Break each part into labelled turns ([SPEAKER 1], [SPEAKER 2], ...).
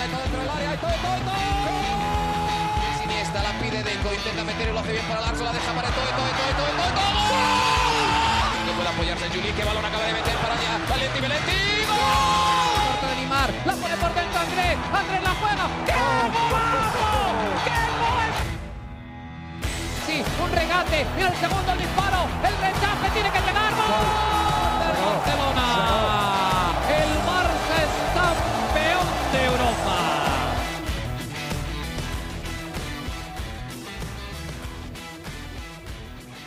[SPEAKER 1] pelota todo dentro del área. Siniestra la pide Deco, intenta meter y lo hace bien para Larso, la deja para todo, todo, todo, todo, todo, todo. No puede apoyarse Juli, que balón acaba de meter para allá. Valenti, Valenti, ¡gol!
[SPEAKER 2] de Neymar, la pone por dentro Andrés, Andrés la juega. ¡Qué golazo! ¡Qué gol! Sí, un regate, y el segundo el disparo, el rechace tiene que llegar. ¡Gol! Barcelona.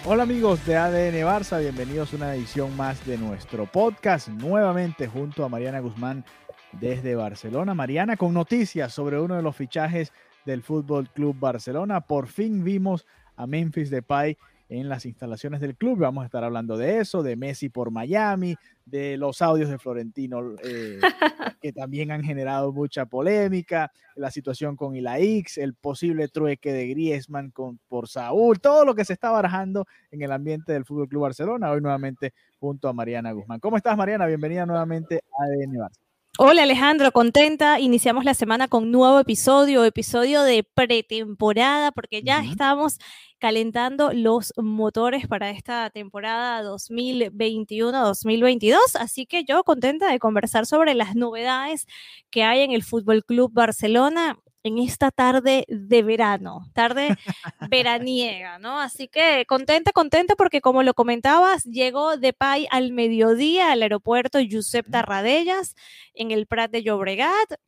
[SPEAKER 3] Hola amigos de ADN Barça, bienvenidos a una edición más de nuestro podcast, nuevamente junto a Mariana Guzmán desde Barcelona. Mariana, con noticias sobre uno de los fichajes del Fútbol Club Barcelona. Por fin vimos a Memphis Depay en las instalaciones del club. Vamos a estar hablando de eso, de Messi por Miami, de los audios de Florentino eh, que también han generado mucha polémica, la situación con Ilaix, el posible trueque de Griezmann con, por Saúl, todo lo que se está barajando en el ambiente del Fútbol Club Barcelona. Hoy nuevamente junto a Mariana Guzmán. ¿Cómo estás, Mariana? Bienvenida nuevamente a ADN Barça.
[SPEAKER 4] Hola Alejandro, contenta. Iniciamos la semana con nuevo episodio, episodio de pretemporada, porque ya uh -huh. estamos calentando los motores para esta temporada 2021-2022. Así que yo contenta de conversar sobre las novedades que hay en el Fútbol Club Barcelona en esta tarde de verano, tarde veraniega, ¿no? Así que contenta, contenta porque como lo comentabas, llegó Depay al mediodía al aeropuerto Josep Tarradellas en el Prat de Llobregat,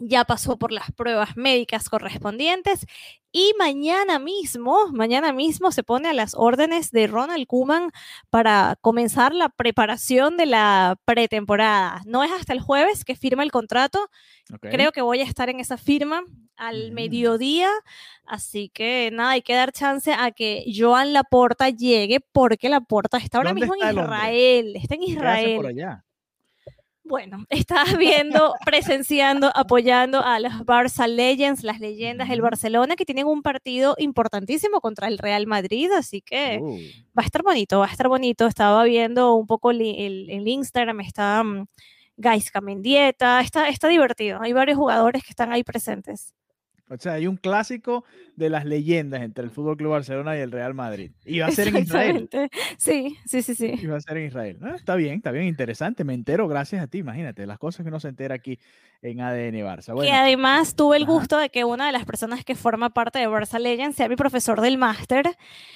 [SPEAKER 4] ya pasó por las pruebas médicas correspondientes y mañana mismo, mañana mismo se pone a las órdenes de Ronald Koeman para comenzar la preparación de la pretemporada. No es hasta el jueves que firma el contrato. Okay. Creo que voy a estar en esa firma al mm. mediodía, así que nada, hay que dar chance a que Joan Laporta llegue porque Laporta está ahora mismo en Israel, está en Israel.
[SPEAKER 3] por allá?
[SPEAKER 4] Bueno, estás viendo, presenciando, apoyando a las Barça Legends, las leyendas del Barcelona, que tienen un partido importantísimo contra el Real Madrid, así que uh. va a estar bonito, va a estar bonito. Estaba viendo un poco el, el, el Instagram, está um, Gaiska Mendieta, está, está divertido. Hay varios jugadores que están ahí presentes.
[SPEAKER 3] O sea, hay un clásico de las leyendas entre el Fútbol Club Barcelona y el Real Madrid. Y va a ser en Israel.
[SPEAKER 4] Sí, sí, sí, sí.
[SPEAKER 3] Y va a ser en Israel. Ah, está bien, está bien, interesante. Me entero gracias a ti, imagínate, las cosas que uno se entera aquí en ADN Barça.
[SPEAKER 4] Bueno, y además tuve el gusto de que una de las personas que forma parte de Barça Legends sea mi profesor del máster,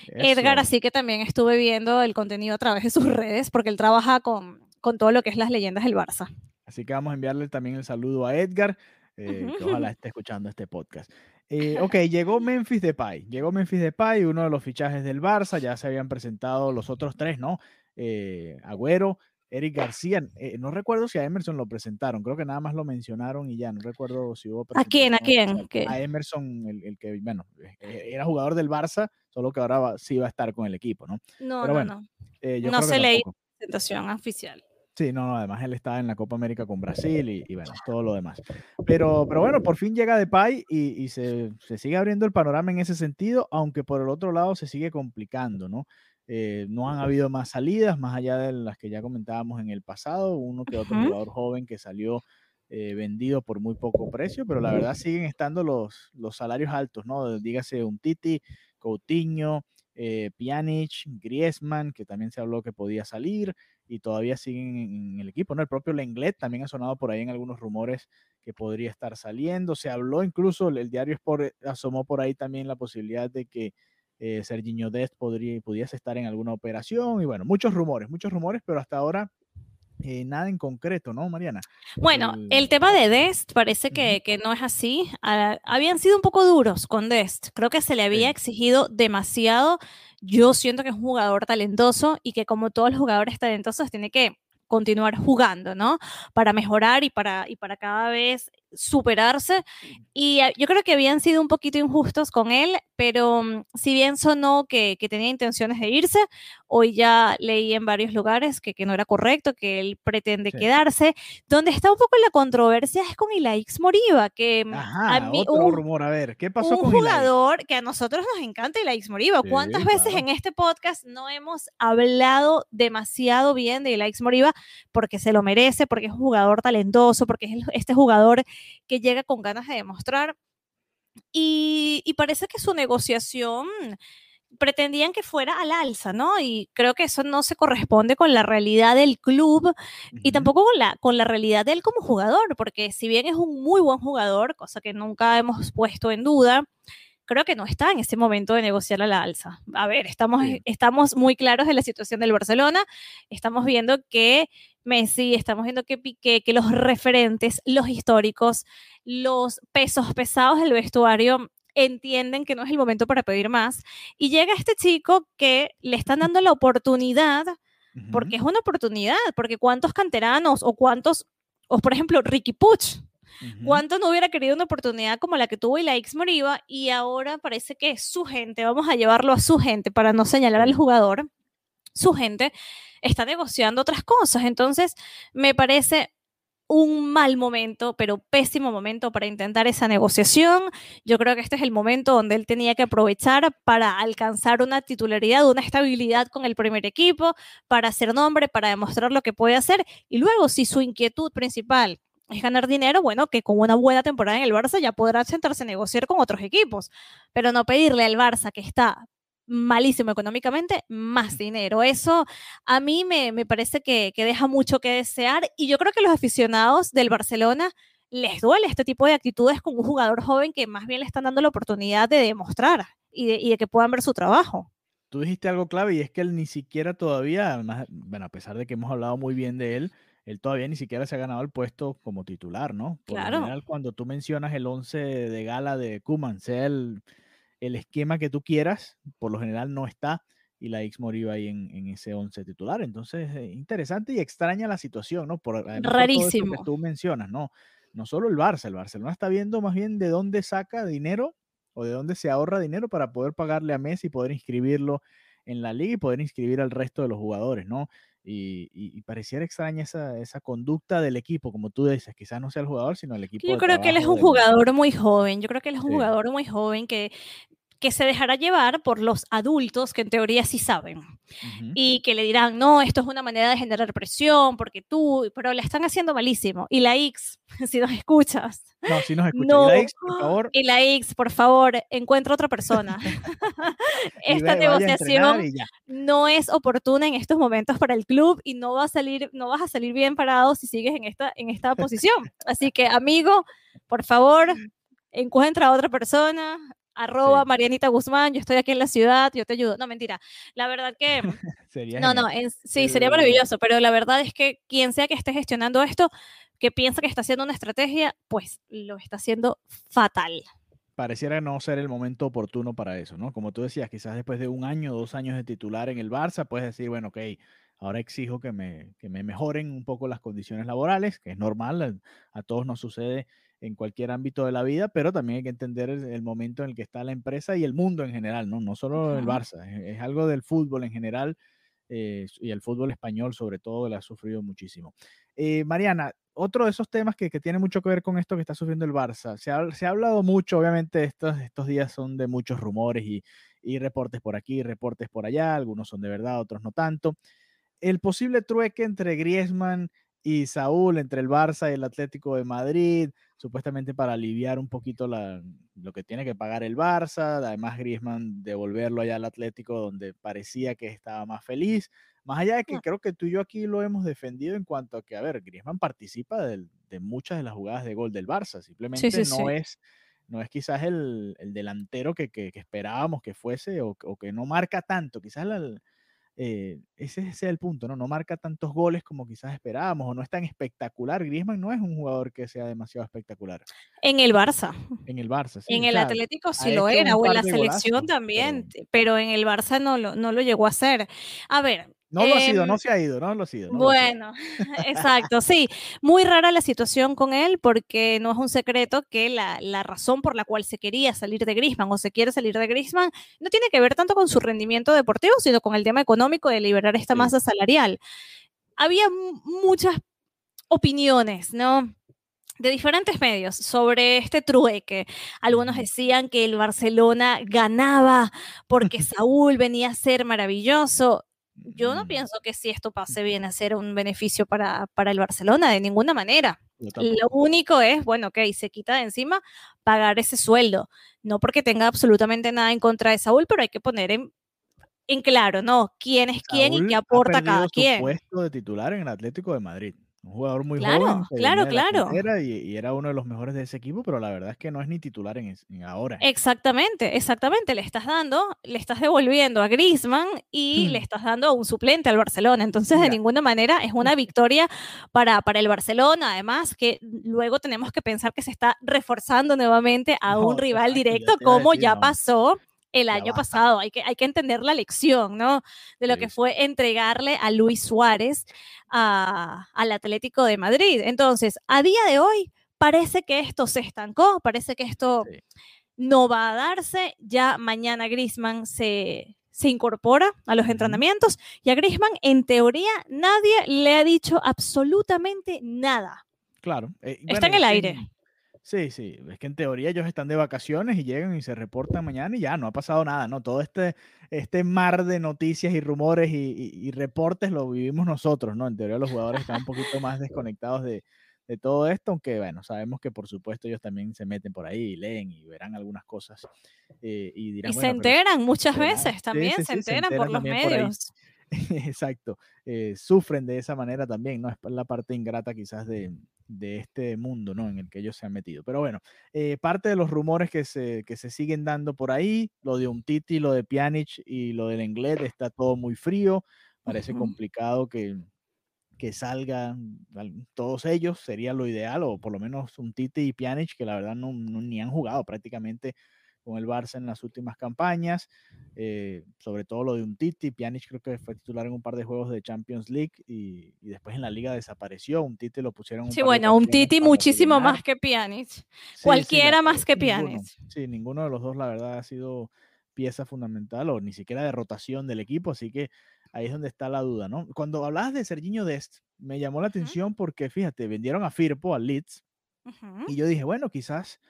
[SPEAKER 4] Edgar, así que también estuve viendo el contenido a través de sus redes, porque él trabaja con, con todo lo que es las leyendas del Barça.
[SPEAKER 3] Así que vamos a enviarle también el saludo a Edgar eh, que ojalá esté escuchando este podcast. Eh, ok, llegó Memphis Depay. Llegó Memphis Depay, uno de los fichajes del Barça. Ya se habían presentado los otros tres, ¿no? Eh, Agüero, Eric García. Eh, no recuerdo si a Emerson lo presentaron. Creo que nada más lo mencionaron y ya. No recuerdo si hubo.
[SPEAKER 4] ¿A quién? ¿A quién?
[SPEAKER 3] A Emerson, el, el, que, bueno, era jugador del Barça, solo que ahora va, sí va a estar con el equipo, ¿no?
[SPEAKER 4] No,
[SPEAKER 3] Pero
[SPEAKER 4] no,
[SPEAKER 3] bueno,
[SPEAKER 4] no. no se leí presentación oficial.
[SPEAKER 3] Sí, no, no, además él estaba en la Copa América con Brasil y, y bueno, todo lo demás. Pero, pero bueno, por fin llega Depay y, y se, se, sigue abriendo el panorama en ese sentido, aunque por el otro lado se sigue complicando, ¿no? Eh, no han habido más salidas, más allá de las que ya comentábamos en el pasado, uno que otro uh -huh. jugador joven que salió eh, vendido por muy poco precio, pero la verdad siguen estando los, los salarios altos, ¿no? Dígase un Titi, Coutinho, eh, Pjanic, Griezmann, que también se habló que podía salir y todavía siguen en el equipo, ¿no? El propio Lenglet también ha sonado por ahí en algunos rumores que podría estar saliendo. Se habló incluso, el diario Sport asomó por ahí también la posibilidad de que eh, Serginho Dest podría, pudiese estar en alguna operación y bueno, muchos rumores, muchos rumores, pero hasta ahora eh, nada en concreto, ¿no, Mariana?
[SPEAKER 4] Bueno, el, el tema de Dest parece que, que no es así. Uh, habían sido un poco duros con Dest. Creo que se le había sí. exigido demasiado. Yo siento que es un jugador talentoso y que como todos los jugadores talentosos tiene que continuar jugando, ¿no? Para mejorar y para, y para cada vez superarse. Y yo creo que habían sido un poquito injustos con él, pero um, si bien sonó que, que, tenía intenciones de irse, hoy ya leí en varios lugares que, que no era correcto, que él pretende sí. quedarse. Donde está un poco la controversia es con Ilaix Moriba, que
[SPEAKER 3] um, Ajá, a mí, otro un, rumor, a ver, ¿qué pasó
[SPEAKER 4] un
[SPEAKER 3] con
[SPEAKER 4] jugador
[SPEAKER 3] Ilaix?
[SPEAKER 4] que a nosotros nos encanta Ilaix Moriba. Sí, ¿Cuántas claro. veces en este podcast no hemos hablado demasiado bien de Ilaix Moriba? Porque se lo merece, porque es un jugador talentoso, porque es este jugador que llega con ganas de demostrar. Y, y parece que su negociación pretendían que fuera al alza, ¿no? Y creo que eso no se corresponde con la realidad del club y tampoco con la, con la realidad de él como jugador, porque si bien es un muy buen jugador, cosa que nunca hemos puesto en duda, creo que no está en ese momento de negociar a la alza. A ver, estamos, estamos muy claros de la situación del Barcelona, estamos viendo que Messi, estamos viendo que Piqué, que los referentes, los históricos, los pesos pesados del vestuario entienden que no es el momento para pedir más. Y llega este chico que le están dando la oportunidad, porque es una oportunidad, porque cuántos canteranos o cuántos, o por ejemplo, Ricky Puch, ¿Cuánto no hubiera querido una oportunidad como la que tuvo la ex Moriva? Y ahora parece que su gente, vamos a llevarlo a su gente para no señalar al jugador, su gente está negociando otras cosas. Entonces, me parece un mal momento, pero pésimo momento para intentar esa negociación. Yo creo que este es el momento donde él tenía que aprovechar para alcanzar una titularidad, una estabilidad con el primer equipo, para hacer nombre, para demostrar lo que puede hacer. Y luego, si su inquietud principal es ganar dinero, bueno, que con una buena temporada en el Barça ya podrá sentarse a negociar con otros equipos, pero no pedirle al Barça que está malísimo económicamente, más dinero. Eso a mí me, parece que, deja mucho que desear y yo creo que los aficionados del Barcelona les duele este tipo de actitudes con un jugador joven que más bien le están dando la oportunidad de demostrar y de, y de que puedan ver su trabajo.
[SPEAKER 3] Tú dijiste algo clave y es que él ni siquiera todavía, bueno, a pesar de que hemos hablado muy bien de él, él todavía ni siquiera se ha ganado el puesto como titular, ¿no?
[SPEAKER 4] Por claro.
[SPEAKER 3] general, cuando tú mencionas el 11 de gala de Kuman, sea el el esquema que tú quieras, por lo general no está y la X morió ahí en, ese 11 titular. Entonces, eh, interesante y extraña la situación, ¿no? Por,
[SPEAKER 4] Rarísimo.
[SPEAKER 3] que tú mencionas, ¿no? No solo el Barça, el Barcelona está viendo más bien de dónde saca dinero o de dónde se ahorra dinero para poder pagarle a Messi y poder inscribirlo en la liga y poder inscribir al resto de los jugadores, ¿no? Y, pareciera extraña esa, esa, conducta del equipo, como tú dices, quizás no sea el jugador, sino el equipo.
[SPEAKER 4] Yo creo que él es un jugador muy joven, yo creo que él es un jugador muy joven que que se dejará llevar por los adultos que en teoría sí saben y que le dirán, no, esto es una manera de generar presión porque tú, pero le están haciendo malísimo. Y la X, si nos escuchas.
[SPEAKER 3] No, si nos escuchas. y la X, por favor.
[SPEAKER 4] Y la X, por favor, encuentra otra persona. Esta negociación no es oportuna en estos momentos para el club y no va a salir, no vas a salir bien parado si sigues en esta, en esta posición. Así que, amigo, por favor, encuentra a otra persona, arroba Marianita Guzmán, yo estoy aquí en la ciudad, yo te ayudo. No, mentira. La verdad que...
[SPEAKER 3] sería
[SPEAKER 4] no, no, sí, sería maravilloso, pero la verdad es que quien sea que esté gestionando esto, que piensa que está haciendo una estrategia, pues lo está haciendo fatal.
[SPEAKER 3] Pareciera no ser el momento oportuno para eso, ¿no? Como tú decías, quizás después de un año, dos años de titular en el Barça, puedes decir, bueno, ok, ahora exijo que me, que me mejoren un poco las condiciones laborales, que es normal, a todos nos sucede en cualquier ámbito de la vida, pero también hay que entender el, momento en el que está la empresa y el mundo en general, no, no solo el Barça, es, algo del fútbol en general eh, y el fútbol español sobre todo le ha sufrido muchísimo. Eh, Mariana, otro de esos temas que, tiene mucho que ver con esto que está sufriendo el Barça, se ha, se ha hablado mucho, obviamente estos, estos días son de muchos rumores y, y reportes por aquí, reportes por allá, algunos son de verdad, otros no tanto. El posible trueque entre Griezmann y Saúl, entre el Barça y el Atlético de Madrid, supuestamente para aliviar un poquito lo que tiene que pagar el Barça, además Griezmann devolverlo allá al Atlético donde parecía que estaba más feliz, más allá de que creo que tú y yo aquí lo hemos defendido en cuanto a que, a ver, Griezmann participa de, muchas de las jugadas de gol del Barça, simplemente no es no es quizás el, delantero que, esperábamos que fuese o, o, que no marca tanto, quizás la, eh, ese, es el punto, ¿no? No marca tantos goles como quizás esperábamos o no es tan espectacular. Griezmann no es un jugador que sea demasiado espectacular.
[SPEAKER 4] En el Barça.
[SPEAKER 3] En el Barça,
[SPEAKER 4] sí. En el Atlético sí lo era, o en la selección también, pero... en el Barça no lo, no lo llegó a hacer. A ver,
[SPEAKER 3] no lo ha sido, no em, se ha ido, no lo ha sido.
[SPEAKER 4] bueno, exacto, sí. Muy rara la situación con él porque no es un secreto que la, razón por la cual se quería salir de Grisman o se quiere salir de Grisman no tiene que ver tanto con su rendimiento deportivo, sino con el tema económico de liberar esta masa salarial. Había muchas opiniones, ¿no? de diferentes medios sobre este trueque. Algunos decían que el Barcelona ganaba porque Saúl venía a ser maravilloso Yo no
[SPEAKER 3] Mm,
[SPEAKER 4] pienso que si esto pase viene a ser un beneficio para, para el Barcelona, de ninguna manera. Lo único es, bueno, ok, se quita de encima pagar ese sueldo. No porque tenga absolutamente nada en contra de Saúl, pero hay que poner en, en claro, ¿no? ¿Quién es quién y qué
[SPEAKER 3] ha
[SPEAKER 4] aporta
[SPEAKER 3] perdido
[SPEAKER 4] cada
[SPEAKER 3] su
[SPEAKER 4] quien?
[SPEAKER 3] puesto de titular en el Atlético de Madrid. Un jugador muy
[SPEAKER 4] Claro,
[SPEAKER 3] joven,
[SPEAKER 4] claro, claro.
[SPEAKER 3] y, y era uno de los mejores de ese equipo, pero la verdad es que no es ni titular en, ahora.
[SPEAKER 4] Exactamente, exactamente. Le estás dando, le estás devolviendo a Griezmann y le
[SPEAKER 3] Hmm.
[SPEAKER 4] estás dando a un suplente al Barcelona. Entonces, de ninguna manera es una victoria para, para el Barcelona. Además, que luego tenemos que pensar que se está reforzando nuevamente a
[SPEAKER 3] No,
[SPEAKER 4] un rival directo, como
[SPEAKER 3] decir,
[SPEAKER 4] ya
[SPEAKER 3] no.
[SPEAKER 4] pasó el año pasado. Hay que, hay que entender la lección, ¿no? De lo
[SPEAKER 3] Sí,
[SPEAKER 4] que fue entregarle a Luis Suárez a- al Atlético de Madrid. Entonces, a día de hoy, parece que esto se estancó, parece que esto
[SPEAKER 3] Sí.
[SPEAKER 4] no va a darse. Ya mañana Griezmann se, se incorpora a los entrenamientos y a Griezmann, en teoría, nadie le ha dicho absolutamente nada.
[SPEAKER 3] Claro. eh,
[SPEAKER 4] Está en el aire.
[SPEAKER 3] Sí, sí. Es que en teoría ellos están de vacaciones y llegan y se reportan mañana y ya no ha pasado nada, ¿no? Todo este, este mar de noticias y rumores y, y- y reportes lo vivimos nosotros, ¿no? En teoría los jugadores están un poquito más desconectados de, de todo esto, aunque bueno, sabemos que por supuesto ellos también se meten por ahí y leen y verán algunas cosas eh, y dirán,
[SPEAKER 4] Y se
[SPEAKER 3] bueno,
[SPEAKER 4] enteran muchas veces también,
[SPEAKER 3] sí,
[SPEAKER 4] se enteran por los
[SPEAKER 3] también por
[SPEAKER 4] medios.
[SPEAKER 3] Exacto, eh, sufren de esa manera también, ¿no? Es la parte ingrata quizás de, de este mundo, ¿no? En el que ellos se han metido. Pero bueno, eh, parte de los rumores que se, que se siguen dando por ahí, lo de Umtiti, lo de Pjanic y lo del Englet, está todo muy frío, parece complicado que, que salgan al- todos ellos, sería lo ideal, o por lo menos Umtiti y Pjanic, que la verdad no, no- ni han jugado prácticamente con el Barça en las últimas campañas, eh, sobre todo lo de un Titi, Pjanic creo que fue titular en un par de juegos de Champions League y, y después en la liga desapareció, un Titi lo pusieron un
[SPEAKER 4] Sí, bueno, un Titi muchísimo más que Pjanic.
[SPEAKER 3] Sí,
[SPEAKER 4] Cualquiera más que
[SPEAKER 3] ninguno,
[SPEAKER 4] Pjanic.
[SPEAKER 3] Sí, ninguno de los dos la verdad ha sido pieza fundamental o ni siquiera de rotación del equipo, así que ahí es donde está la duda, ¿no? Cuando hablabas de Serginho Dest, me llamó la atención porque, fíjate, vendieron a Firpo, al Leeds, y yo dije, bueno, quizás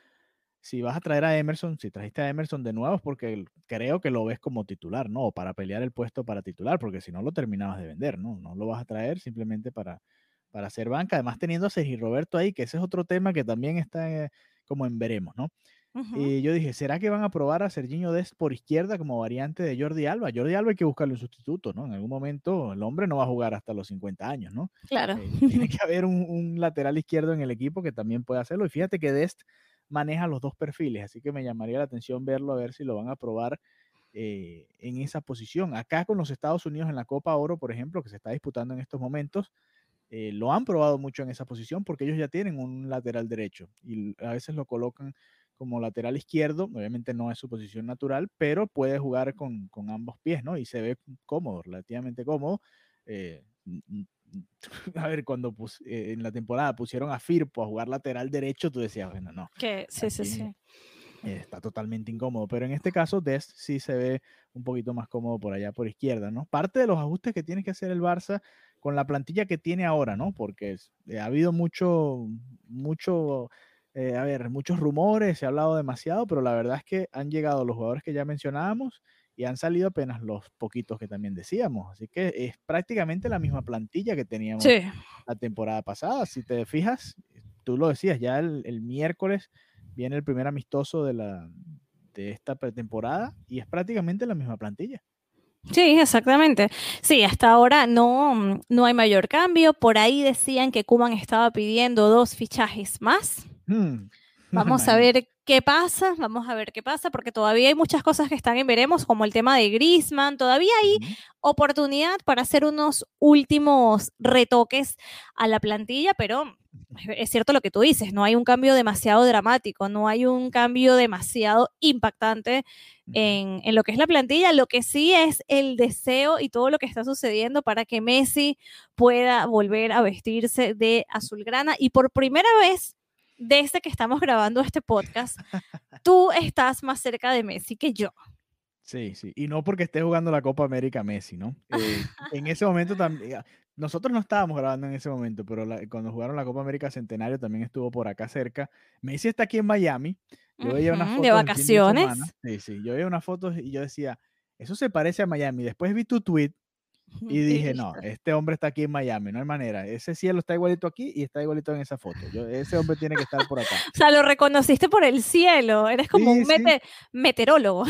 [SPEAKER 3] si vas a traer a Emerson, si trajiste a Emerson de nuevo es porque creo que lo ves como titular, ¿no? O para pelear el puesto para titular, porque si no lo terminabas de vender, ¿no? No lo vas a traer simplemente para, para hacer banca. Además, teniendo a Sergi Roberto ahí, que ese es otro tema que también está eh, como en veremos, ¿no? Y yo dije, ¿será que van a probar a Serginho Dest por izquierda como variante de Jordi Alba? Jordi Alba hay que buscarle un sustituto, ¿no? En algún momento el hombre no va a jugar hasta los 50 años, ¿no?
[SPEAKER 4] Claro.
[SPEAKER 3] Eh, tiene que haber un, un lateral izquierdo en el equipo que también pueda hacerlo. Y fíjate que Dest maneja los dos perfiles, así que me llamaría la atención verlo a ver si lo van a probar eh, en esa posición. Acá con los Estados Unidos en la Copa Oro, por ejemplo, que se está disputando en estos momentos, eh, lo han probado mucho en esa posición porque ellos ya tienen un lateral derecho y a veces lo colocan como lateral izquierdo, obviamente no es su posición natural, pero puede jugar con, con ambos pies, ¿no? Y se ve cómodo, relativamente cómodo. Eh, a ver, cuando pus- eh, en la temporada pusieron a Firpo a jugar lateral derecho, tú decías, bueno, no,
[SPEAKER 4] Que, sí, sí,
[SPEAKER 3] aquí
[SPEAKER 4] sí.
[SPEAKER 3] eh, está totalmente incómodo. Pero en este caso, Dest sí se ve un poquito más cómodo por allá por izquierda, ¿no? Parte de los ajustes que tiene que hacer el Barça con la plantilla que tiene ahora, ¿no? Porque eh, ha habido mucho, mucho, eh, a ver, muchos rumores, se ha hablado demasiado, pero la verdad es que han llegado los jugadores que ya mencionábamos y han salido apenas los poquitos que también decíamos. Así que es prácticamente la misma plantilla que teníamos
[SPEAKER 4] Sí.
[SPEAKER 3] la temporada pasada. Si te fijas, tú lo decías, ya el, el miércoles viene el primer amistoso de, la, de esta pretemporada y es prácticamente la misma plantilla.
[SPEAKER 4] Sí, exactamente. Sí, hasta ahora no, no hay mayor cambio. Por ahí decían que Kuman estaba pidiendo dos fichajes más.
[SPEAKER 3] Hmm,
[SPEAKER 4] Vamos a ver qué pasa, vamos a ver qué pasa, porque todavía hay muchas cosas que están en veremos, como el tema de Griezmann. Todavía hay oportunidad para hacer unos últimos retoques a la plantilla, pero es cierto lo que tú dices, no hay un cambio demasiado dramático, no hay un cambio demasiado impactante en, en lo que es la plantilla. Lo que sí es el deseo y todo lo que está sucediendo para que Messi pueda volver a vestirse de azulgrana y por primera vez desde que estamos grabando este podcast, tú estás más cerca de Messi que yo.
[SPEAKER 3] Sí, sí. Y no porque esté jugando la Copa América Messi, ¿no? Eh, en ese momento también. Nosotros no estábamos grabando en ese momento, pero la- cuando jugaron la Copa América Centenario también estuvo por acá cerca. Messi está aquí en Miami. Yo veía unas fotos
[SPEAKER 4] de vacaciones.
[SPEAKER 3] Sí, sí. Yo veía unas fotos y yo decía, eso se parece a Miami. Después vi tu tweet Y dije, no, este hombre está aquí en Miami, no hay manera. Ese cielo está igualito aquí y está igualito en esa foto. Yo, ese hombre tiene que estar por acá.
[SPEAKER 4] O sea, lo reconociste por el cielo. Eres como
[SPEAKER 3] Sí,
[SPEAKER 4] un
[SPEAKER 3] sí.
[SPEAKER 4] mete- meteorólogo.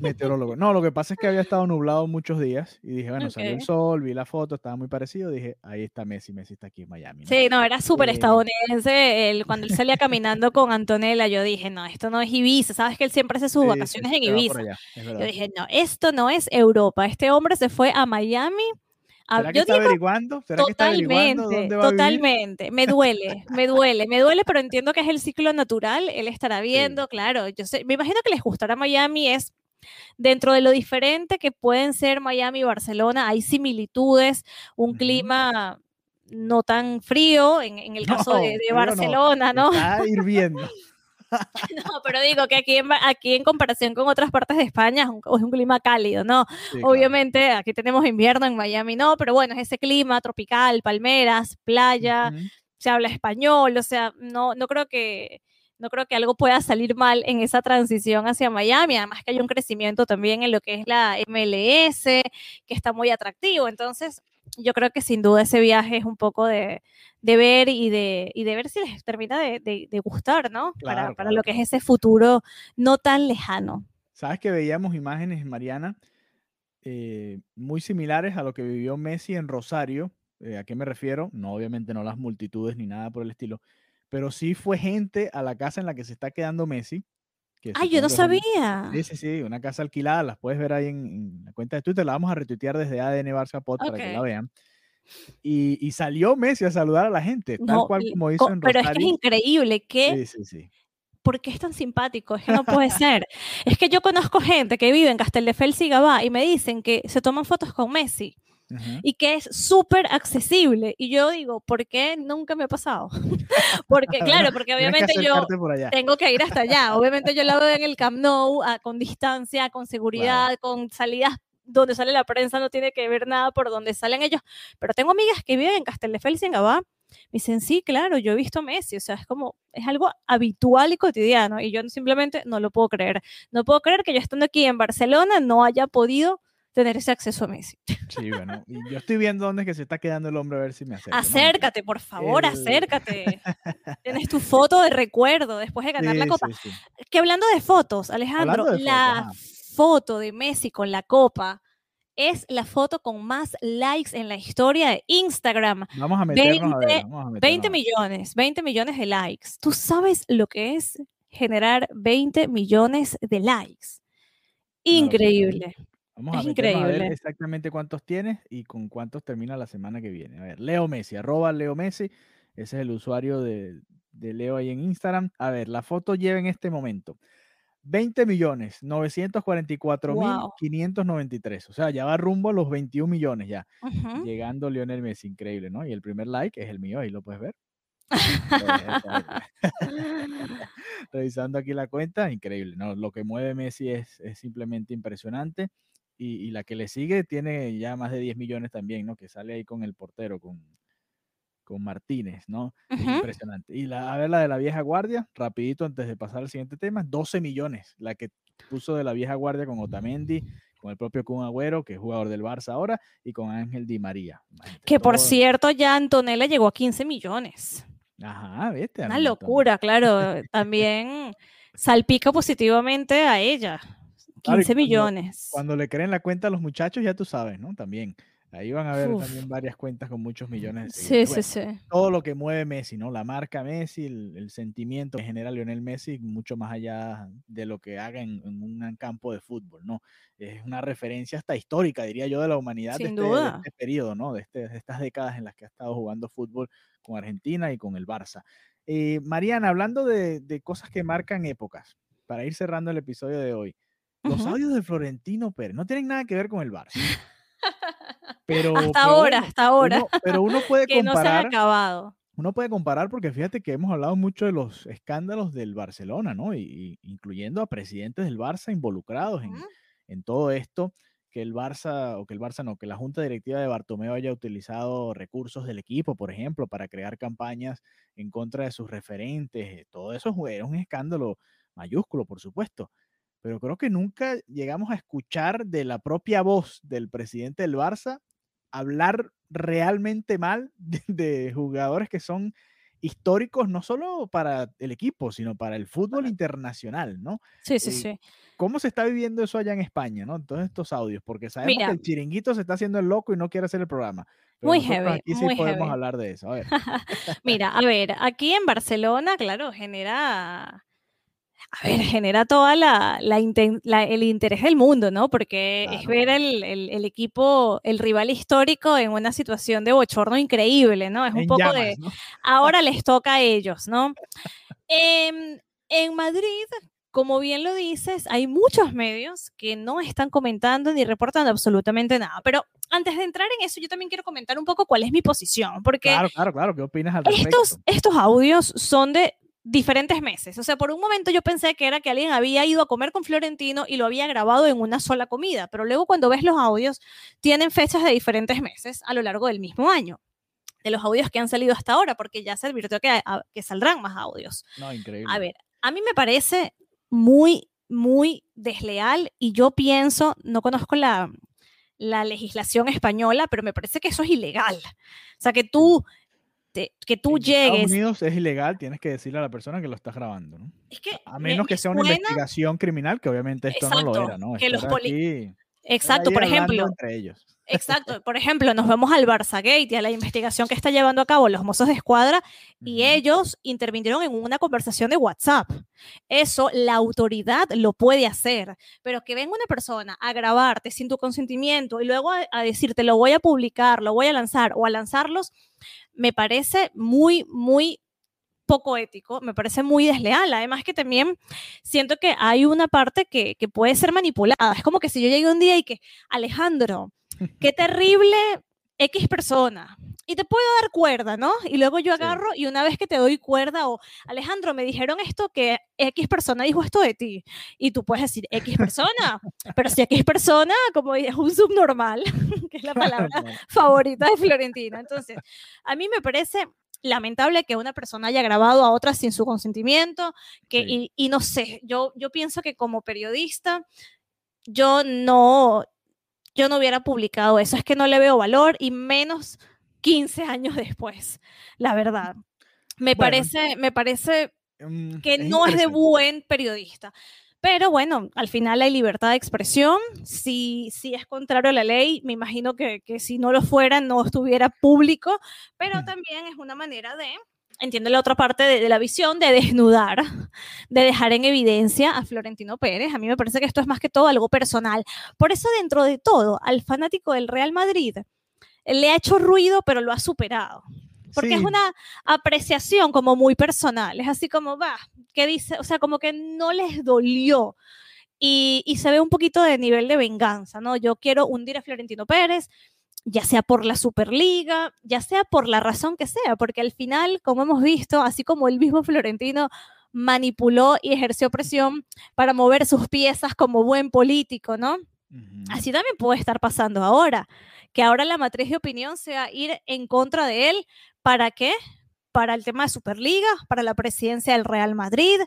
[SPEAKER 3] Meteorólogo. No, lo que pasa es que había estado nublado muchos días y dije, bueno, salió el sol, vi la foto, estaba muy parecido. Dije, ahí está Messi, Messi está aquí en Miami. ¿no?
[SPEAKER 4] Sí, no, era súper
[SPEAKER 3] Eh,
[SPEAKER 4] estadounidense. él- cuando él salía caminando con Antonella, yo dije, no, esto no es Ibiza. Sabes que él siempre hace sus
[SPEAKER 3] Sí,
[SPEAKER 4] vacaciones en Ibiza.
[SPEAKER 3] allá,
[SPEAKER 4] Yo dije, no, esto no es Europa. Este hombre se fue a Miami. A-
[SPEAKER 3] ¿Será que
[SPEAKER 4] yo
[SPEAKER 3] está
[SPEAKER 4] digo
[SPEAKER 3] averiguando? ¿Será que está averiguando
[SPEAKER 4] totalmente,
[SPEAKER 3] dónde va a vivir?
[SPEAKER 4] totalmente. Me duele, me duele, me duele, pero entiendo que es el ciclo natural. Él estará viendo, claro. Yo sé, me imagino que les gustará Miami. Es dentro de lo diferente que pueden ser Miami y Barcelona. Hay similitudes, un clima no tan frío en, en el caso
[SPEAKER 3] No,
[SPEAKER 4] de, de
[SPEAKER 3] frío no,
[SPEAKER 4] Barcelona, ¿no?
[SPEAKER 3] Está hirviendo.
[SPEAKER 4] No, pero digo que aquí en, Ba- aquí en comparación con otras partes de España es un, es un clima cálido, ¿no?
[SPEAKER 3] Sí, claro.
[SPEAKER 4] Obviamente aquí tenemos invierno en Miami, no, pero bueno, es ese clima tropical, palmeras, playa, se habla español, o sea, no, no creo que no creo que algo pueda salir mal en esa transición hacia Miami, además que hay un crecimiento también en lo que es la MLS, que está muy atractivo, entonces yo creo que sin duda ese viaje es un poco de, de ver y de, y de ver si les termina de, de- de gustar, ¿no? para,
[SPEAKER 3] Claro,
[SPEAKER 4] para
[SPEAKER 3] claro,
[SPEAKER 4] lo que es ese futuro no tan lejano.
[SPEAKER 3] Sabes que veíamos imágenes, Mariana, eh, muy similares a lo que vivió Messi en Rosario. Eh, ¿A qué me refiero? No, obviamente no las multitudes ni nada por el estilo, pero sí fue gente a la casa en la que se está quedando Messi. Que
[SPEAKER 4] Ay, yo no sabía.
[SPEAKER 3] Sí, sí, sí, una casa alquilada, las puedes ver ahí en, en la cuenta de Twitter, la vamos a retuitear desde ADN Barça Pod para que la vean. Y, y salió Messi a saludar a la gente, tal
[SPEAKER 4] No,
[SPEAKER 3] cual como hizo en
[SPEAKER 4] pero es que es
[SPEAKER 3] Rosario.
[SPEAKER 4] increíble que
[SPEAKER 3] Sí, sí, sí.
[SPEAKER 4] ¿por qué es tan simpático? Es que no puede ser. Es que yo conozco gente que vive en Castelldefels y Gabá y me dicen que se toman fotos con Messi
[SPEAKER 3] Ajá.
[SPEAKER 4] y que es súper accesible. Y yo digo, ¿por qué nunca me ha pasado? porque, claro, porque obviamente yo tengo que ir hasta allá. Obviamente yo lo veo en el Camp Nou, ah, con distancia, con seguridad, con salidas donde sale la prensa, no tiene que ver nada por donde salen ellos. Pero tengo amigas que viven en Castelldefels y en Gabá. Me dicen, sí, claro, yo he visto a Messi. O sea, es como, es algo habitual y cotidiano. Y yo simplemente no lo puedo creer. No puedo creer que yo estando aquí en Barcelona no haya podido tener ese acceso a Messi.
[SPEAKER 3] Sí, bueno, yo estoy viendo dónde es que se está quedando el hombre a ver si me acerco. ¿no?
[SPEAKER 4] Acércate, por favor,
[SPEAKER 3] el-
[SPEAKER 4] acércate. Tienes tu foto de recuerdo después de ganar la copa.
[SPEAKER 3] sí, sí.
[SPEAKER 4] que hablando de fotos, Alejandro,
[SPEAKER 3] de
[SPEAKER 4] la foto de Messi con la copa es la foto con más likes en la historia de Instagram.
[SPEAKER 3] Vamos a meternos a ver.
[SPEAKER 4] 20
[SPEAKER 3] vamos a meternos
[SPEAKER 4] 20
[SPEAKER 3] a ver.
[SPEAKER 4] millones, 20 millones de likes. ¿Tú sabes lo que es generar 20 millones de likes? Increíble.
[SPEAKER 3] Vamos a
[SPEAKER 4] Es
[SPEAKER 3] meternos a ver
[SPEAKER 4] increíble.
[SPEAKER 3] exactamente cuántos tienes y con cuántos termina la semana que viene. A ver, Leo Messi, arroba Leo Messi. Ese es el usuario de, de Leo ahí en Instagram. A ver, la foto lleva en este momento 20 millones 944 mil
[SPEAKER 4] Wow.
[SPEAKER 3] 593. O sea, ya va rumbo a los 21 millones ya.
[SPEAKER 4] Ujú.
[SPEAKER 3] Llegando Lionel Messi, increíble, ¿no? Y el primer like es el mío, ahí lo puedes ver. Revisando aquí la cuenta, increíble, ¿no? Lo que mueve Messi es, es simplemente impresionante. Y, y la que le sigue tiene ya más de 10 millones también, ¿no? Que sale ahí con el portero, con, con Martínez, ¿no? Impresionante. Y la, a ver la de la vieja guardia, rapidito antes de pasar al siguiente tema, 12 millones, la que puso de la vieja guardia con Otamendi, con el propio Kun Agüero, que es jugador del Barça ahora, y con Ángel Di María. Imagínate,
[SPEAKER 4] Que por
[SPEAKER 3] todo-
[SPEAKER 4] cierto, ya Antonella llegó a 15 millones.
[SPEAKER 3] Ajá, viste.
[SPEAKER 4] Una locura, claro. También salpica positivamente a ella.
[SPEAKER 3] Claro, y
[SPEAKER 4] 15
[SPEAKER 3] cuando-
[SPEAKER 4] millones.
[SPEAKER 3] Cuando le creen la cuenta a los muchachos, ya tú sabes, ¿no? También. Ahí van a ver
[SPEAKER 4] Uf.
[SPEAKER 3] también varias cuentas con muchos millones de
[SPEAKER 4] Sí, sí, sí.
[SPEAKER 3] Todo lo que mueve Messi, ¿no? La marca Messi, el, el sentimiento que genera Lionel Messi, mucho más allá de lo que haga en, en un campo de fútbol, ¿no? Es una referencia hasta histórica, diría yo, de la humanidad de
[SPEAKER 4] Sin
[SPEAKER 3] este, de
[SPEAKER 4] duda.
[SPEAKER 3] este periodo, ¿no? De, este- de estas décadas en las que ha estado jugando fútbol con Argentina y con el Barça. Eh, Mariana, hablando de, de cosas que marcan épocas, para ir cerrando el episodio de hoy, los audios de Florentino Pérez no tienen nada que ver con el Barça. Pero,
[SPEAKER 4] Hasta
[SPEAKER 3] pero
[SPEAKER 4] ahora, hasta ahora.
[SPEAKER 3] uno- pero uno puede
[SPEAKER 4] que no se han
[SPEAKER 3] comparar,
[SPEAKER 4] acabado.
[SPEAKER 3] uno puede comparar porque fíjate que hemos hablado mucho de los escándalos del Barcelona, ¿no? Y, y incluyendo a presidentes del Barça involucrados en, en todo esto, que el Barça, o que el Barça no, que la junta directiva de Bartomeu haya utilizado recursos del equipo, por ejemplo, para crear campañas en contra de sus referentes, eh, todo eso fue- era un escándalo mayúsculo, por supuesto. Pero creo que nunca llegamos a escuchar de la propia voz del presidente del Barça hablar realmente mal de, jugadores que son históricos no solo para el equipo, sino para el fútbol internacional, ¿no?
[SPEAKER 4] Sí, sí,
[SPEAKER 3] Eh,
[SPEAKER 4] sí.
[SPEAKER 3] ¿Cómo se está viviendo eso allá en España, no? Todos estos audios, porque sabemos
[SPEAKER 4] Mira.
[SPEAKER 3] que el chiringuito se está haciendo el loco y no quiere hacer el programa. Pero
[SPEAKER 4] Muy heavy,
[SPEAKER 3] aquí sí
[SPEAKER 4] muy
[SPEAKER 3] podemos
[SPEAKER 4] heavy.
[SPEAKER 3] hablar de eso. A ver.
[SPEAKER 4] Mira, a ver, aquí en Barcelona, claro, genera, a ver, genera toda la, la inten- la- el interés del mundo, ¿no? Porque es ver el, el- el equipo, el rival histórico en una situación de bochorno increíble, ¿no? Es un
[SPEAKER 3] En
[SPEAKER 4] poco de, ahora les toca a ellos, ¿no? Em, en Madrid, como bien lo dices, hay muchos medios que no están comentando ni reportando absolutamente nada. Pero antes de entrar en eso, yo también quiero comentar un poco cuál es mi posición, porque
[SPEAKER 3] Claro, claro, claro. ¿Qué opinas al
[SPEAKER 4] estos,
[SPEAKER 3] respecto?
[SPEAKER 4] estos audios son de diferentes meses. O sea, por un momento yo pensé que era que alguien había ido a comer con Florentino y lo había grabado en una sola comida, pero luego cuando ves los audios, tienen fechas de diferentes meses a lo largo del mismo año. De los audios que han salido hasta ahora, porque ya se advirtió que, a- que saldrán más audios.
[SPEAKER 3] No, increíble.
[SPEAKER 4] A ver, a mí me parece muy, muy desleal y yo pienso, no conozco la, la legislación española, pero me parece que eso es ilegal. O sea, que tú, te- que tú
[SPEAKER 3] En Estados
[SPEAKER 4] llegues...
[SPEAKER 3] Unidos es ilegal, tienes que decirle a la persona que lo estás grabando, ¿no?
[SPEAKER 4] Es que
[SPEAKER 3] A
[SPEAKER 4] me-
[SPEAKER 3] menos que
[SPEAKER 4] me
[SPEAKER 3] sea una investigación criminal, que obviamente esto no lo era, ¿no?
[SPEAKER 4] que los
[SPEAKER 3] aquí-
[SPEAKER 4] Exacto, por ejemplo,
[SPEAKER 3] Entre ellos.
[SPEAKER 4] Exacto, por ejemplo, nos vemos al Barça Gate y a la investigación que está llevando a cabo los mozos de escuadra y ellos intervinieron en una conversación de WhatsApp. Eso la autoridad lo puede hacer, pero que venga una persona a grabarte sin tu consentimiento y luego a, a decirte lo voy a publicar, lo voy a lanzar o a lanzarlos, me parece muy, muy poco ético, me parece muy desleal. Además que también siento que hay una parte que, que puede ser manipulada. Es como que si yo llegué un día y que, Alejandro, qué terrible X persona. Y te puedo dar cuerda, ¿no? Y luego yo
[SPEAKER 3] Sí.
[SPEAKER 4] agarro y una vez que te doy cuerda o, Alejandro, me dijeron esto que X persona dijo esto de ti. Y tú puedes decir X persona, pero si X persona, como es un subnormal, que es la palabra favorita de Florentina. Entonces, a mí me parece lamentable que una persona haya grabado a otra sin su consentimiento, que,
[SPEAKER 3] Sí.
[SPEAKER 4] y, y no sé, yo, yo pienso que como periodista, yo no, yo no hubiera publicado eso, es que no le veo valor y menos 15 años después, la verdad. Me
[SPEAKER 3] Bueno.
[SPEAKER 4] parece, me parece
[SPEAKER 3] mm,
[SPEAKER 4] que no es de buen periodista. Pero bueno, al final hay libertad de expresión. Si, si es contrario a la ley, me imagino que, que si no lo fuera, no estuviera público. Pero
[SPEAKER 3] Hmm.
[SPEAKER 4] también es una manera de, entiendo la otra parte de, de la visión, de desnudar, de dejar en evidencia a Florentino Pérez. A mí me parece que esto es más que todo algo personal. Por eso, dentro de todo, al fanático del Real Madrid le ha hecho ruido, pero lo ha superado porque es
[SPEAKER 3] Sí,
[SPEAKER 4] una apreciación como muy personal, es así como, va, ¿qué dice? O sea, como que no les dolió. Y, y se ve un poquito de nivel de venganza, ¿no? Yo quiero hundir a Florentino Pérez, ya sea por la Superliga, ya sea por la razón que sea, porque al final, como hemos visto, así como el mismo Florentino manipuló y ejerció presión para mover sus piezas como buen político, ¿no? Así también puede estar pasando ahora, que ahora la matriz de opinión sea ir en contra de él. ¿Para qué? Para el tema de Superliga, para la presidencia del Real Madrid.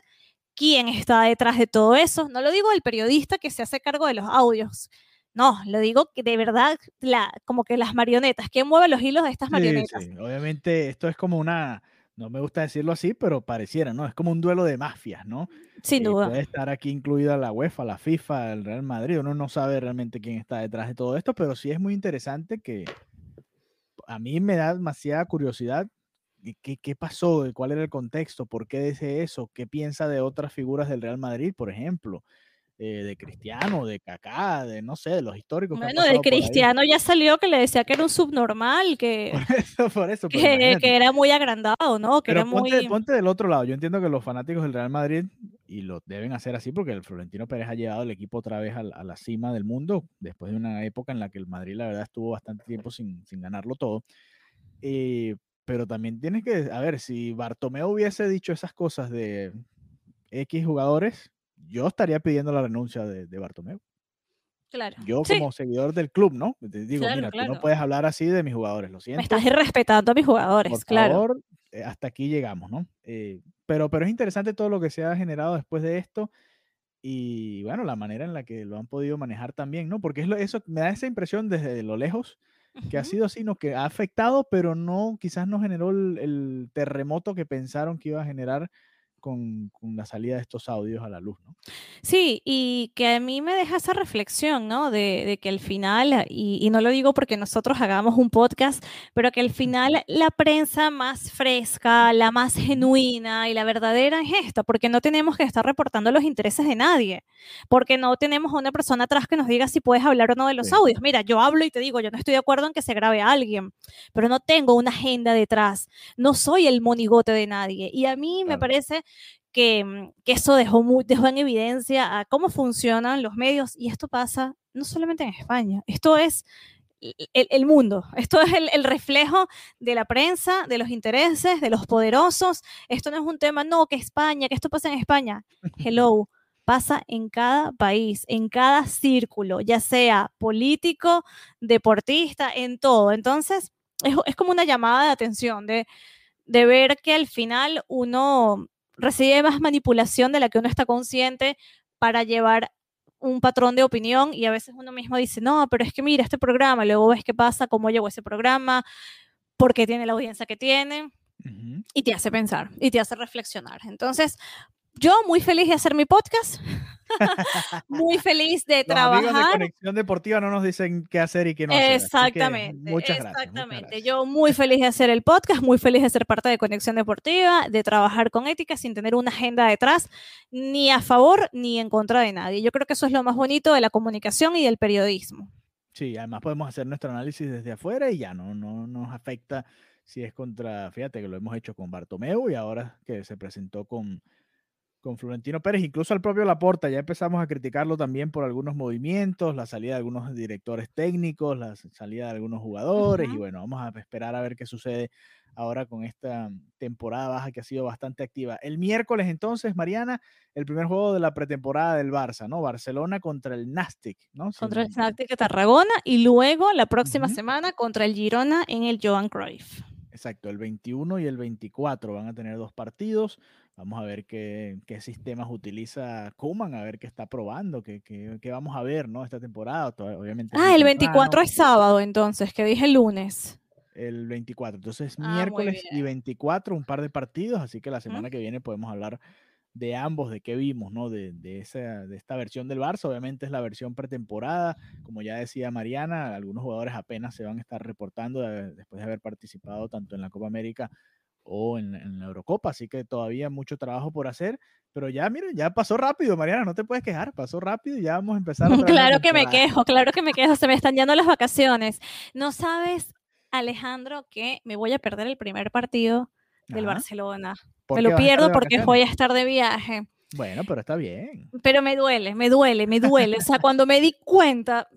[SPEAKER 4] ¿Quién está detrás de todo eso? No lo digo el periodista que se hace cargo de los audios. No, lo digo que de verdad, la, como que las marionetas. ¿Quién mueve los hilos de estas
[SPEAKER 3] Sí,
[SPEAKER 4] marionetas?
[SPEAKER 3] sí, Obviamente esto es como una, no me gusta decirlo así, pero pareciera, ¿no? Es como un duelo de mafias, ¿no?
[SPEAKER 4] Sin
[SPEAKER 3] Eh,
[SPEAKER 4] duda.
[SPEAKER 3] Puede estar aquí incluida la UEFA, la FIFA, el Real Madrid. Uno no sabe realmente quién está detrás de todo esto, pero sí es muy interesante que a mí me da demasiada curiosidad. ¿Qué, qué pasó? ¿Cuál era el contexto? ¿Por qué dice eso? ¿Qué piensa de otras figuras del Real Madrid, por ejemplo? Eh, de Cristiano, de Kaká, de no sé, de los históricos. que
[SPEAKER 4] Bueno, de. Cristiano ya salió que le decía que era un subnormal, que,
[SPEAKER 3] Por eso, por eso. pero
[SPEAKER 4] que, era muy agrandado, ¿no? Que
[SPEAKER 3] Pero
[SPEAKER 4] era
[SPEAKER 3] ponte,
[SPEAKER 4] muy...
[SPEAKER 3] ponte del otro lado. Yo entiendo que los fanáticos del Real Madrid, y lo deben hacer así porque el Florentino Pérez ha llevado el equipo otra vez a, la- a la cima del mundo, después de una época en la que el Madrid, la verdad, estuvo bastante tiempo sin, sin ganarlo todo. Eh, pero también tienes que, a ver, si Bartomeu hubiese dicho esas cosas de X jugadores, yo estaría pidiendo la renuncia de, de Bartomeu.
[SPEAKER 4] Claro.
[SPEAKER 3] Yo
[SPEAKER 4] Sí,
[SPEAKER 3] como seguidor del club, ¿no? Te digo,
[SPEAKER 4] Claro,
[SPEAKER 3] mira, tú
[SPEAKER 4] claro.
[SPEAKER 3] no puedes hablar así de mis jugadores, lo siento
[SPEAKER 4] me estás irrespetando a mis jugadores,
[SPEAKER 3] por
[SPEAKER 4] claro.
[SPEAKER 3] favor, eh, hasta aquí llegamos, ¿no? Eh, pero, pero es interesante todo lo que se ha generado después de esto y bueno, la manera en la que lo han podido manejar también, ¿no? Porque es lo- eso me da esa impresión desde lo lejos que ha
[SPEAKER 4] Ujú.
[SPEAKER 3] sido así, ¿no? Que ha afectado, pero no, quizás no generó el, el terremoto que pensaron que iba a generar con, con la salida de estos audios a la luz, ¿no?
[SPEAKER 4] Sí, y que a mí me deja esa reflexión, ¿no? De, de que al final, y, y no lo digo porque nosotros hagamos un podcast, pero que al final la prensa más fresca, la más genuina y la verdadera es esta, porque no tenemos que estar reportando los intereses de nadie, porque no tenemos a una persona atrás que nos diga si puedes hablar o no de los
[SPEAKER 3] Sí.
[SPEAKER 4] audios. Mira, yo hablo y te digo, yo no estoy de acuerdo en que se grabe a alguien, pero no tengo una agenda detrás, no soy el monigote de nadie. Y a mí me
[SPEAKER 3] Claro.
[SPEAKER 4] parece que, mm, que eso dejó, mu- dejó en evidencia a cómo funcionan los medios y esto pasa no solamente en España, esto es el mundo, esto es el, el reflejo de la prensa, de los intereses, de los poderosos, esto no es un tema, no, que España, que esto pasa en España, hello. Pasa en cada país, en cada círculo, ya sea político, deportista, en todo. Entonces, es, es como una llamada de atención de, de ver que al final uno recibe más manipulación de la que uno está consciente para llevar un patrón de opinión y a veces uno mismo dice, no, pero es que mira este programa, luego ves qué pasa, cómo llegó ese programa, por qué tiene la audiencia que tiene y te hace pensar y te hace reflexionar. Entonces, yo muy feliz de hacer mi podcast, muy feliz de
[SPEAKER 3] Los amigos de
[SPEAKER 4] trabajar.
[SPEAKER 3] Conexión Deportiva no nos dicen qué hacer y qué no hacer.
[SPEAKER 4] Exactamente,
[SPEAKER 3] muchas gracias. muchas
[SPEAKER 4] exactamente.
[SPEAKER 3] gracias.
[SPEAKER 4] Yo muy feliz de hacer el podcast, muy feliz de ser parte de Conexión Deportiva, de trabajar con ética sin tener una agenda detrás, ni a favor ni en contra de nadie. Yo creo que eso es lo más bonito de la comunicación y del periodismo.
[SPEAKER 3] Sí, además podemos hacer nuestro análisis desde afuera y ya no, no nos afecta si es contra, fíjate que lo hemos hecho con Bartomeu y ahora que se presentó con, con Florentino Pérez, incluso al propio Laporta, ya empezamos a criticarlo también por algunos movimientos, la salida de algunos directores técnicos, la salida de algunos jugadores y bueno, vamos a esperar a ver qué sucede ahora con esta temporada baja que ha sido bastante activa. El miércoles entonces, Mariana, el primer juego de la pretemporada del Barça, ¿no? Barcelona contra el Nastic, ¿no?
[SPEAKER 4] Contra el Snatic de Tarragona y luego la próxima semana contra el Girona en el Joan Cruyff.
[SPEAKER 3] Exacto, el 21 y el 24 van a tener dos partidos. Vamos a ver qué, qué sistemas utiliza Koeman, a ver qué está probando, qué, qué- qué vamos a ver, ¿no? Esta temporada. Todavía- obviamente
[SPEAKER 4] Ah, el 24
[SPEAKER 3] temprano,
[SPEAKER 4] es sábado entonces, que dije lunes.
[SPEAKER 3] el 24. Entonces,
[SPEAKER 4] Ah,
[SPEAKER 3] miércoles y
[SPEAKER 4] bien.
[SPEAKER 3] 24, un par de partidos, así que la semana que viene podemos hablar de ambos, de qué vimos, ¿no? De, de, esa, de esta versión del Barça. Obviamente es la versión pretemporada. Como ya decía Mariana, algunos jugadores apenas se van a estar reportando de- después de haber participado tanto en la Copa América o en, en la Eurocopa, así que todavía mucho trabajo por hacer, pero ya, miren, ya pasó rápido, Mariana, no te puedes quejar, pasó rápido y ya vamos a empezar. otra
[SPEAKER 4] Claro que me quejo, claro que me quejo, se me están yendo las vacaciones. No sabes, Alejandro, que me voy a perder el primer partido del
[SPEAKER 3] Ajá.
[SPEAKER 4] Barcelona.
[SPEAKER 3] ¿Por
[SPEAKER 4] Me lo pierdo porque voy a estar de viaje,
[SPEAKER 3] Bueno, pero está bien.
[SPEAKER 4] pero me duele, me duele, me duele. O sea, cuando me di cuenta,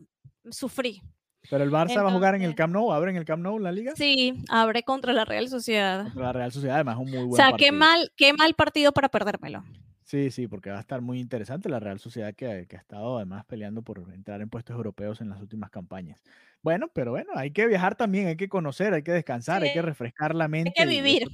[SPEAKER 4] sufrí.
[SPEAKER 3] Pero el Barça va a jugar en el Camp Nou, abre en el Camp Nou la liga.
[SPEAKER 4] Sí, abre contra la Real Sociedad.
[SPEAKER 3] Contra la Real Sociedad, además, un muy buen
[SPEAKER 4] O sea, qué mal, qué mal partido para perdérmelo.
[SPEAKER 3] Sí, sí, porque va a estar muy interesante la Real Sociedad que, que ha estado además peleando por entrar en puestos europeos en las últimas campañas. Bueno, pero bueno, hay que viajar también, hay que conocer, hay que descansar, hay que refrescar la mente. y eso
[SPEAKER 4] vivir.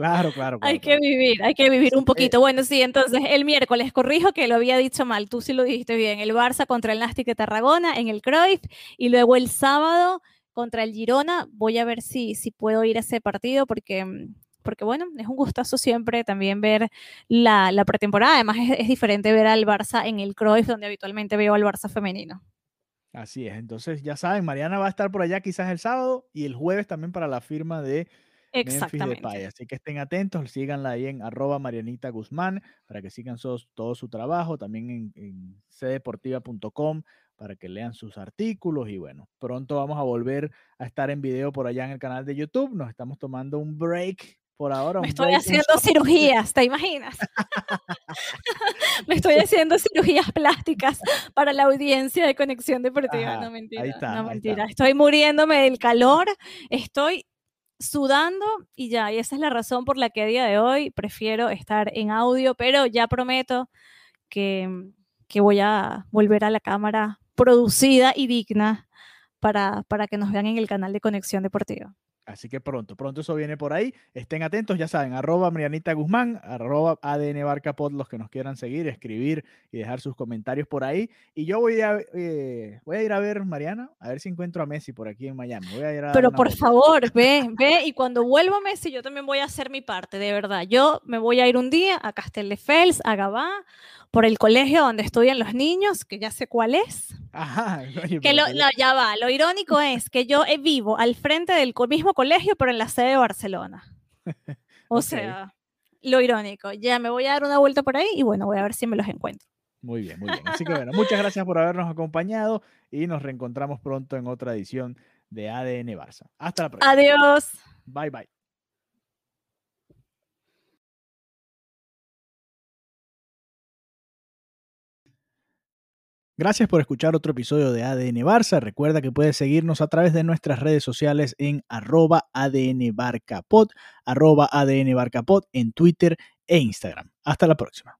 [SPEAKER 3] Claro, claro, claro.
[SPEAKER 4] Hay que vivir, hay que vivir un
[SPEAKER 3] Eh,
[SPEAKER 4] poquito. Bueno, sí, entonces el miércoles, corrijo que lo había dicho mal, tú sí lo dijiste bien, el Barça contra el Nastic de Tarragona en el Cruyff y luego el sábado contra el Girona, voy a ver si, si puedo ir a ese partido porque, mm, porque bueno, es un gustazo siempre también ver la, la pretemporada, además es, es diferente ver al Barça en el Cruyff donde habitualmente veo al Barça femenino.
[SPEAKER 3] Así es, entonces ya saben, Mariana va a estar por allá quizás el sábado y el jueves también para la firma de Memphis
[SPEAKER 4] Exactamente.
[SPEAKER 3] Depay. Así que estén atentos, síganla ahí en arroba Marianita Guzmán para que sigan todo su trabajo, también en, en cdeportiva.com para que lean sus artículos y bueno, pronto vamos a volver a estar en video por allá en el canal de YouTube. Nos estamos tomando un break por ahora.
[SPEAKER 4] Me estoy haciendo cirugías, ¿te imaginas? Me estoy haciendo cirugías plásticas para la audiencia de Conexión Deportiva.
[SPEAKER 3] Ajá,
[SPEAKER 4] no
[SPEAKER 3] ahí
[SPEAKER 4] mentira,
[SPEAKER 3] está,
[SPEAKER 4] no mentira.
[SPEAKER 3] está.
[SPEAKER 4] Estoy muriéndome del calor, estoy sudando y ya, y esa es la razón por la que a día de hoy prefiero estar en audio, pero ya prometo que, que voy a volver a la cámara producida y digna para, para que nos vean en el canal de Conexión Deportiva.
[SPEAKER 3] Así que pronto, pronto eso viene por ahí. Estén atentos, ya saben, arroba Marianita Guzmán, arroba ADN Barcapod, los que nos quieran seguir, escribir y dejar sus comentarios por ahí. Y yo voy a, eh, voy a ir a ver, Mariana, a ver si encuentro a Messi por aquí en Miami. Voy a ir a
[SPEAKER 4] Pero por favor, ve, ve, y cuando vuelva Messi, yo también voy a hacer mi parte, de verdad. Yo me voy a ir un día a Castelldefels, a Gabá, por el colegio donde estudian los niños, que ya sé cuál es.
[SPEAKER 3] Ajá, oye,
[SPEAKER 4] Que lo, no, ya va, lo irónico es que yo eh, vivo al frente del mismo colegio, pero en la sede de Barcelona. O sea, lo irónico. Ya me voy a dar una vuelta por ahí y bueno, voy a ver si me los encuentro.
[SPEAKER 3] Muy bien, muy bien. Así que bueno, muchas gracias por habernos acompañado y nos reencontramos pronto en otra edición de ADN Barça. Hasta la próxima.
[SPEAKER 4] Adiós.
[SPEAKER 3] Bye, bye. Gracias por escuchar otro episodio de ADN Barça. Recuerda que puedes seguirnos a través de nuestras redes sociales en arroba ADN arroba ADN Barcapod en Twitter e Instagram. Hasta la próxima.